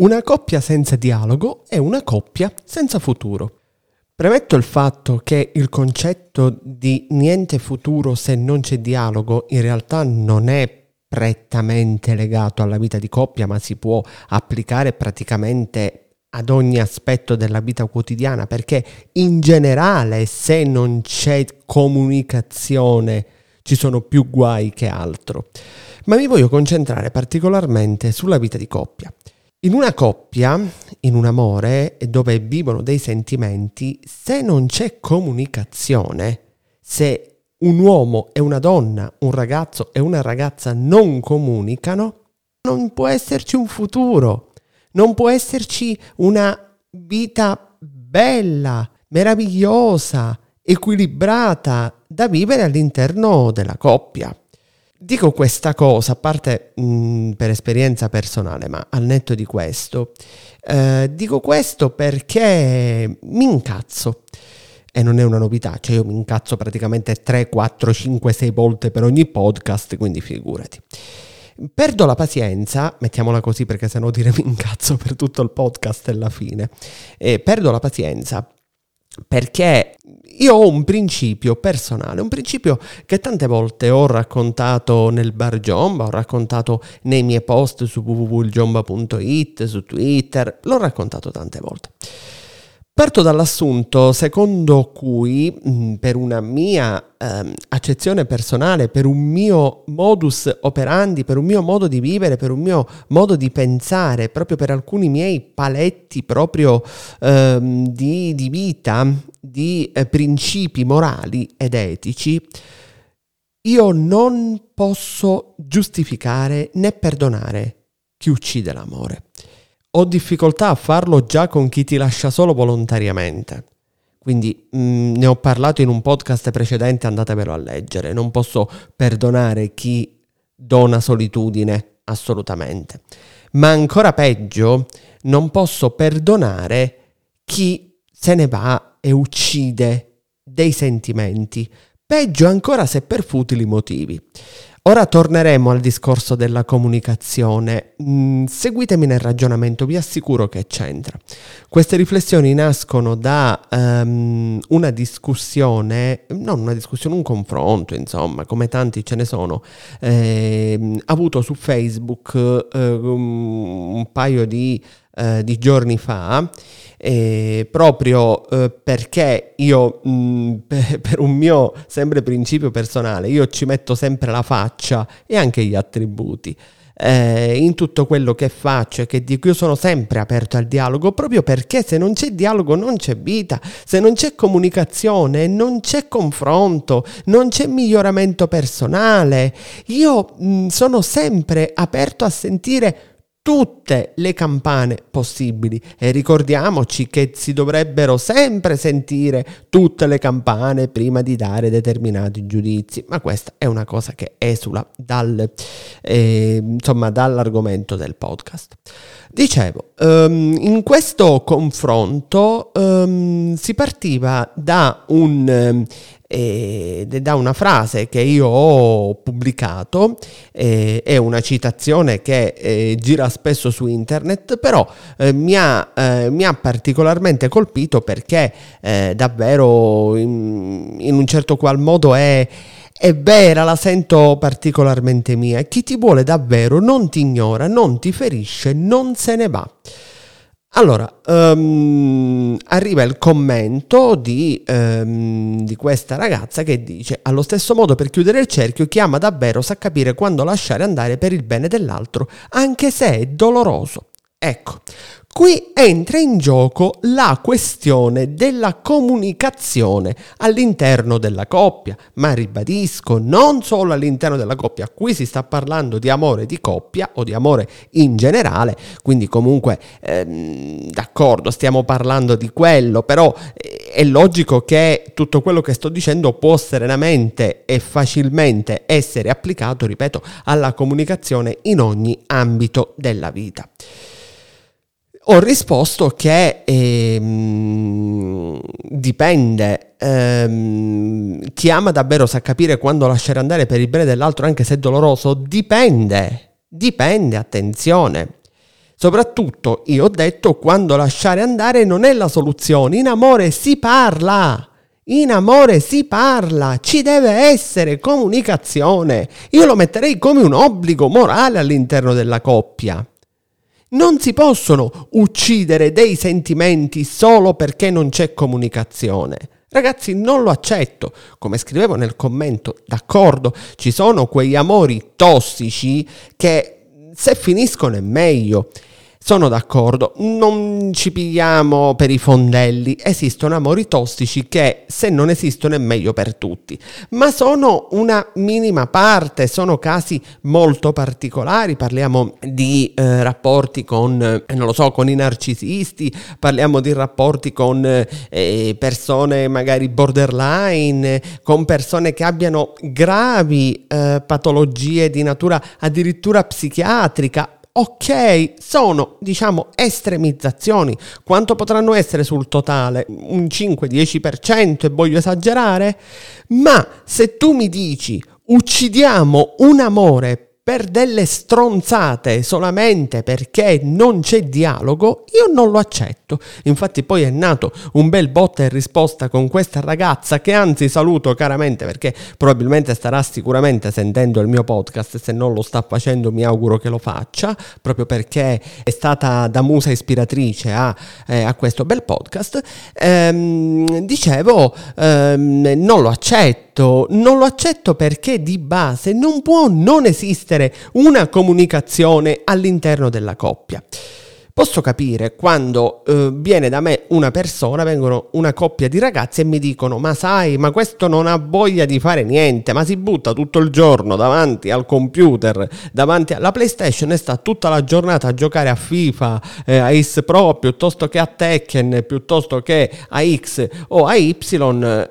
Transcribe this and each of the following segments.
Una coppia senza dialogo è una coppia senza futuro. Premetto il fatto che il concetto di niente futuro se non c'è dialogo in realtà non è prettamente legato alla vita di coppia, ma si può applicare praticamente ad ogni aspetto della vita quotidiana, perché in generale se non c'è comunicazione ci sono più guai che altro. Ma mi voglio concentrare particolarmente sulla vita di coppia. In una coppia, in un amore dove vivono dei sentimenti, se non c'è comunicazione, se un uomo e una donna, un ragazzo e una ragazza non comunicano, non può esserci un futuro, non può esserci una vita bella, meravigliosa, equilibrata da vivere all'interno della coppia. Dico questa cosa, a parte mh, mm, per esperienza personale, ma al netto di questo, eh, dico questo perché mi incazzo. E non è una novità, cioè io mi incazzo praticamente 3, 4, 5, 6 volte per ogni podcast, quindi figurati. Perdo la pazienza, mettiamola così perché sennò dire mi incazzo per tutto il podcast alla fine. Eh, perdo la pazienza perché io ho un principio personale, un principio che tante volte ho raccontato nel bar Giomba, ho raccontato nei miei post su www.giomba.it, su Twitter, l'ho raccontato tante volte. Parto dall'assunto secondo cui, mm, per una mia eh, accezione personale, per un mio modus operandi, per un mio modo di vivere, per un mio modo di pensare, proprio per alcuni miei paletti proprio eh, di, di, vita, di eh, principi morali ed etici, io non posso giustificare né perdonare chi uccide l'amore. Ho difficoltà a farlo già con chi ti lascia solo volontariamente. Quindi mh, mm, ne ho parlato in un podcast precedente, andatevelo a leggere. Non posso perdonare chi dona solitudine, assolutamente. Ma ancora peggio, non posso perdonare chi se ne va e uccide dei sentimenti. Peggio ancora se per futili motivi. Ora torneremo al discorso della comunicazione. Mm, seguitemi nel ragionamento, vi assicuro che c'entra. Queste riflessioni nascono da um, una discussione, non una discussione, un confronto, insomma, come tanti ce ne sono, eh, avuto su Facebook eh, un paio di, eh, di giorni fa eh, proprio eh, perché io mh, mm, per, un mio sempre principio personale io ci metto sempre la faccia e anche gli attributi eh, in tutto quello che faccio e che dico io sono sempre aperto al dialogo proprio perché se non c'è dialogo non c'è vita se non c'è comunicazione non c'è confronto non c'è miglioramento personale. Io mh, mm, sono sempre aperto a sentire tutte le campane possibili e ricordiamoci che si dovrebbero sempre sentire tutte le campane prima di dare determinati giudizi, ma questa è una cosa che esula dal, eh, insomma, dall'argomento del podcast. Dicevo, um, in questo confronto um, si partiva da un eh, da una frase che io ho pubblicato, eh, è una citazione che eh, gira spesso su internet, però eh, mi ha, eh, mi, ha, particolarmente colpito perché eh, davvero in, in, un certo qual modo è, è vera, la sento particolarmente mia. Chi ti vuole davvero non ti ignora, non ti ferisce, non se ne va. Allora, um, arriva il commento di, um, di, questa ragazza che dice allo stesso modo per chiudere il cerchio chi ama davvero sa capire quando lasciare andare per il bene dell'altro, anche se è doloroso. Ecco, Qui entra in gioco la questione della comunicazione all'interno della coppia, ma ribadisco, non solo all'interno della coppia, qui si sta parlando di amore di coppia o di amore in generale, quindi comunque ehm, d'accordo, stiamo parlando di quello, però eh, è logico che tutto quello che sto dicendo può serenamente e facilmente essere applicato, ripeto, alla comunicazione in ogni ambito della vita ho risposto che ehm, dipende. Ehm, chi ama davvero sa capire quando lasciare andare per il bene dell'altro, anche se è doloroso. Dipende, dipende, attenzione. Soprattutto, io ho detto, quando lasciare andare non è la soluzione. In amore si parla. In amore si parla, ci deve essere comunicazione. Io lo metterei come un obbligo morale all'interno della coppia. Non si possono uccidere dei sentimenti solo perché non c'è comunicazione. Ragazzi, non lo accetto. Come scrivevo nel commento, d'accordo, ci sono quegli amori tossici che se finiscono è meglio. Sono d'accordo, non ci pigliamo per i fondelli, esistono amori tossici che se non esistono è meglio per tutti, ma sono una minima parte, sono casi molto particolari, parliamo di eh, rapporti con, eh, non lo so, con i narcisisti, parliamo di rapporti con eh, persone magari borderline, con persone che abbiano gravi eh, patologie di natura addirittura psichiatrica ok, sono diciamo estremizzazioni. Quanto potranno essere sul totale? Un 5-10% e voglio esagerare? Ma se tu mi dici uccidiamo un amore per delle stronzate solamente perché non c'è dialogo, io non lo accetto. Infatti poi è nato un bel botta e risposta con questa ragazza che anzi saluto caramente perché probabilmente starà sicuramente sentendo il mio podcast, se non lo sta facendo mi auguro che lo faccia, proprio perché è stata da musa ispiratrice a, eh, a questo bel podcast. Ehm, dicevo, ehm, non lo accetto, non lo accetto perché di base non può non esistere una comunicazione all'interno della coppia. Posso capire quando eh, viene da me una persona, vengono una coppia di ragazzi e mi dicono ma sai, ma questo non ha voglia di fare niente, ma si butta tutto il giorno davanti al computer, davanti alla PlayStation e sta tutta la giornata a giocare a FIFA, eh, a X Pro piuttosto che a Tekken, piuttosto che a X o a Y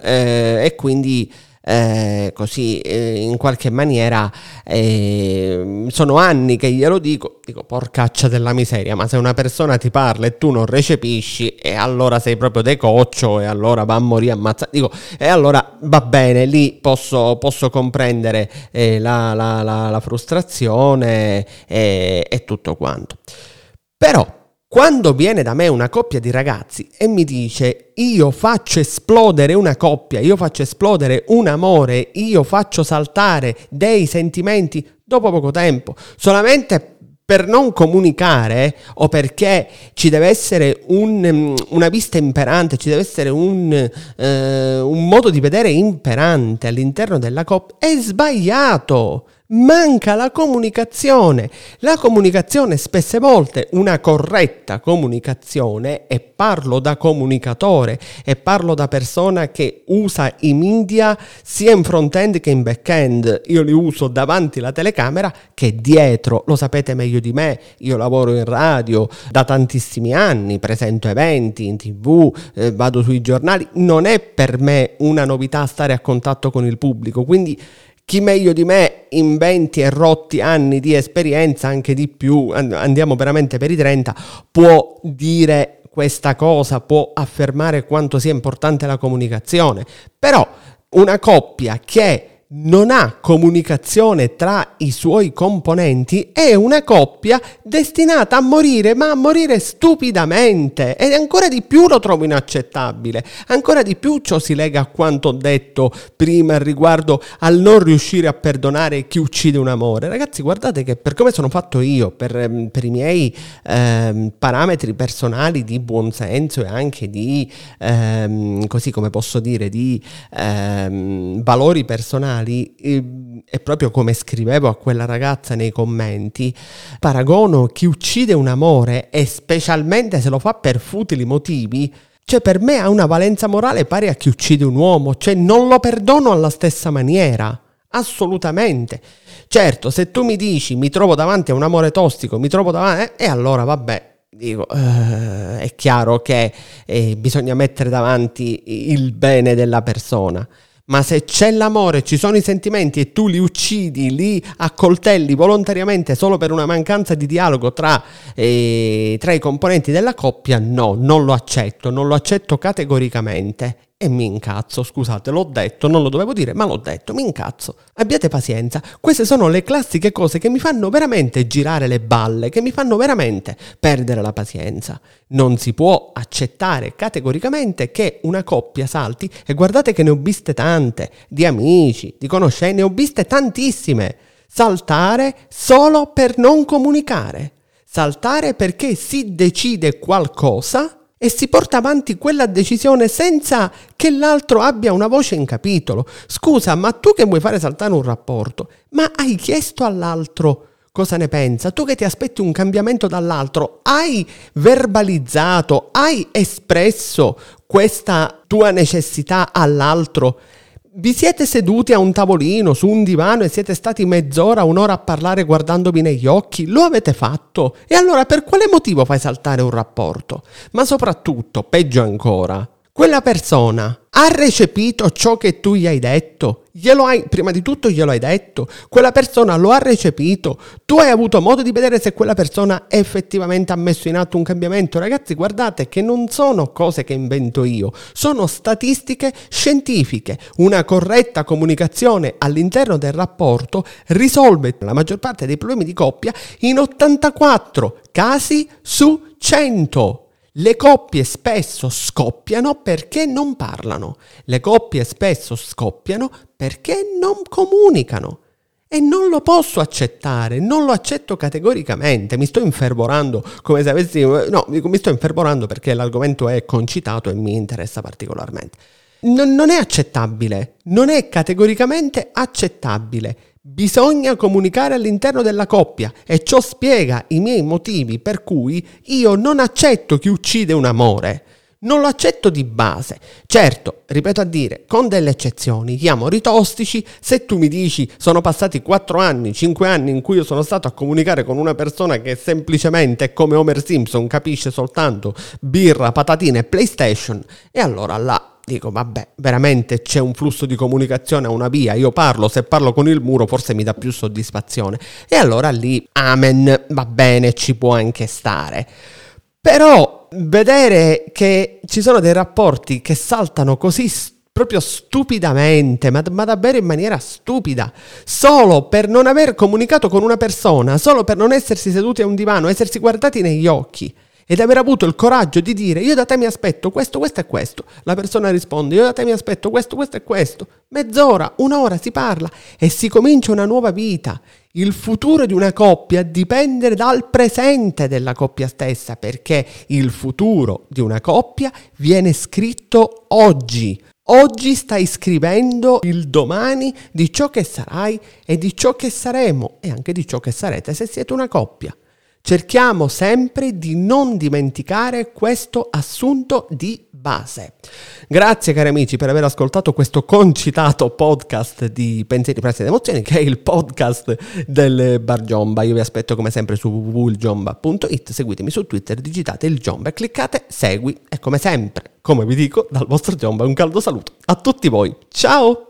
eh, e quindi eh, così eh, in qualche maniera eh, sono anni che glielo dico, dico porcaccia della miseria, ma se una persona ti parla e tu non recepisci e allora sei proprio decoccio e allora va a morire ammazzato, dico e allora va bene, lì posso, posso comprendere eh, la, la, la, la, frustrazione e, e tutto quanto. Però quando viene da me una coppia di ragazzi e mi dice io faccio esplodere una coppia, io faccio esplodere un amore, io faccio saltare dei sentimenti dopo poco tempo, solamente per non comunicare o perché ci deve essere un, una vista imperante, ci deve essere un, eh, un modo di vedere imperante all'interno della coppia, è sbagliato manca la comunicazione. La comunicazione spesse volte, una corretta comunicazione, e parlo da comunicatore e parlo da persona che usa i media sia in front-end che in back-end. Io li uso davanti alla telecamera che dietro, lo sapete meglio di me, io lavoro in radio da tantissimi anni, presento eventi in tv, eh, vado sui giornali, non è per me una novità stare a contatto con il pubblico, quindi chi meglio di me in 20 e rotti anni di esperienza, anche di più, andiamo veramente per i 30, può dire questa cosa, può affermare quanto sia importante la comunicazione. Però una coppia che non ha comunicazione tra i suoi componenti è una coppia destinata a morire, ma a morire stupidamente. E ancora di più lo trovo inaccettabile. Ancora di più ciò si lega a quanto ho detto prima riguardo al non riuscire a perdonare chi uccide un amore. Ragazzi, guardate che per come sono fatto io, per, ehm, per i miei eh, parametri personali di buonsenso e anche di, eh, così come posso dire, di eh, valori personali, personali e proprio come scrivevo a quella ragazza nei commenti, paragono chi uccide un amore e specialmente se lo fa per futili motivi, cioè per me ha una valenza morale pari a chi uccide un uomo, cioè non lo perdono alla stessa maniera. Assolutamente. Certo, se tu mi dici mi trovo davanti a un amore tossico, mi trovo davanti, eh, e allora vabbè, dico, eh, è chiaro che eh, bisogna mettere davanti il bene della persona. Ma se c'è l'amore, ci sono i sentimenti e tu li uccidi, li accoltelli volontariamente solo per una mancanza di dialogo tra, eh, tra i componenti della coppia, no, non lo accetto, non lo accetto categoricamente. E mi incazzo. Scusate, l'ho detto, non lo dovevo dire, ma l'ho detto, mi incazzo. Abbiate pazienza, queste sono le classiche cose che mi fanno veramente girare le balle, che mi fanno veramente perdere la pazienza. Non si può accettare categoricamente che una coppia salti, e guardate che ne ho viste tante, di amici, di conoscenti, ne ho viste tantissime, saltare solo per non comunicare. Saltare perché si decide qualcosa e si porta avanti quella decisione senza che l'altro abbia una voce in capitolo. Scusa, ma tu che vuoi fare saltare un rapporto, ma hai chiesto all'altro cosa ne pensa? Tu che ti aspetti un cambiamento dall'altro, hai verbalizzato, hai espresso questa tua necessità all'altro? Vi siete seduti a un tavolino, su un divano e siete stati mezz'ora, un'ora a parlare guardandovi negli occhi? Lo avete fatto? E allora per quale motivo fai saltare un rapporto? Ma soprattutto, peggio ancora, quella persona ha recepito ciò che tu gli hai detto? Glielo hai, prima di tutto glielo hai detto? Quella persona lo ha recepito? Tu hai avuto modo di vedere se quella persona effettivamente ha messo in atto un cambiamento? Ragazzi, guardate che non sono cose che invento io, sono statistiche scientifiche. Una corretta comunicazione all'interno del rapporto risolve la maggior parte dei problemi di coppia in 84 casi su 100. Le coppie spesso scoppiano perché non parlano, le coppie spesso scoppiano perché non comunicano. E non lo posso accettare, non lo accetto categoricamente, mi sto infervorando come se avessi... No, mi sto infervorando perché l'argomento è concitato e mi interessa particolarmente. Non, non è accettabile, non è categoricamente accettabile. Bisogna comunicare all'interno della coppia e ciò spiega i miei motivi per cui io non accetto chi uccide un amore. Non lo accetto di base. Certo, ripeto a dire, con delle eccezioni, gli amori tossici, se tu mi dici sono passati 4 anni, 5 anni in cui io sono stato a comunicare con una persona che semplicemente come Homer Simpson capisce soltanto birra, patatine e PlayStation, e allora là dico vabbè, veramente c'è un flusso di comunicazione a una via, io parlo, se parlo con il muro forse mi dà più soddisfazione. E allora lì, amen, va bene, ci può anche stare. Però vedere che ci sono dei rapporti che saltano così proprio stupidamente, ma, ma, davvero in maniera stupida, solo per non aver comunicato con una persona, solo per non essersi seduti a un divano, essersi guardati negli occhi ed aver avuto il coraggio di dire io da te mi aspetto questo, questo e questo. La persona risponde io da te mi aspetto questo, questo e questo. Mezz'ora, un'ora si parla e si comincia una nuova vita. Il futuro di una coppia dipende dal presente della coppia stessa perché il futuro di una coppia viene scritto oggi. Oggi stai scrivendo il domani di ciò che sarai e di ciò che saremo e anche di ciò che sarete se siete una coppia. Cerchiamo sempre di non dimenticare questo assunto di base. Grazie cari amici per aver ascoltato questo concitato podcast di Pensieri, Prezzi ed Emozioni che è il podcast del Bar Giomba. Io vi aspetto come sempre su www.giomba.it, seguitemi su Twitter, digitate il Giomba e cliccate segui e come sempre, come vi dico, dal vostro Giomba un caldo saluto a tutti voi. Ciao!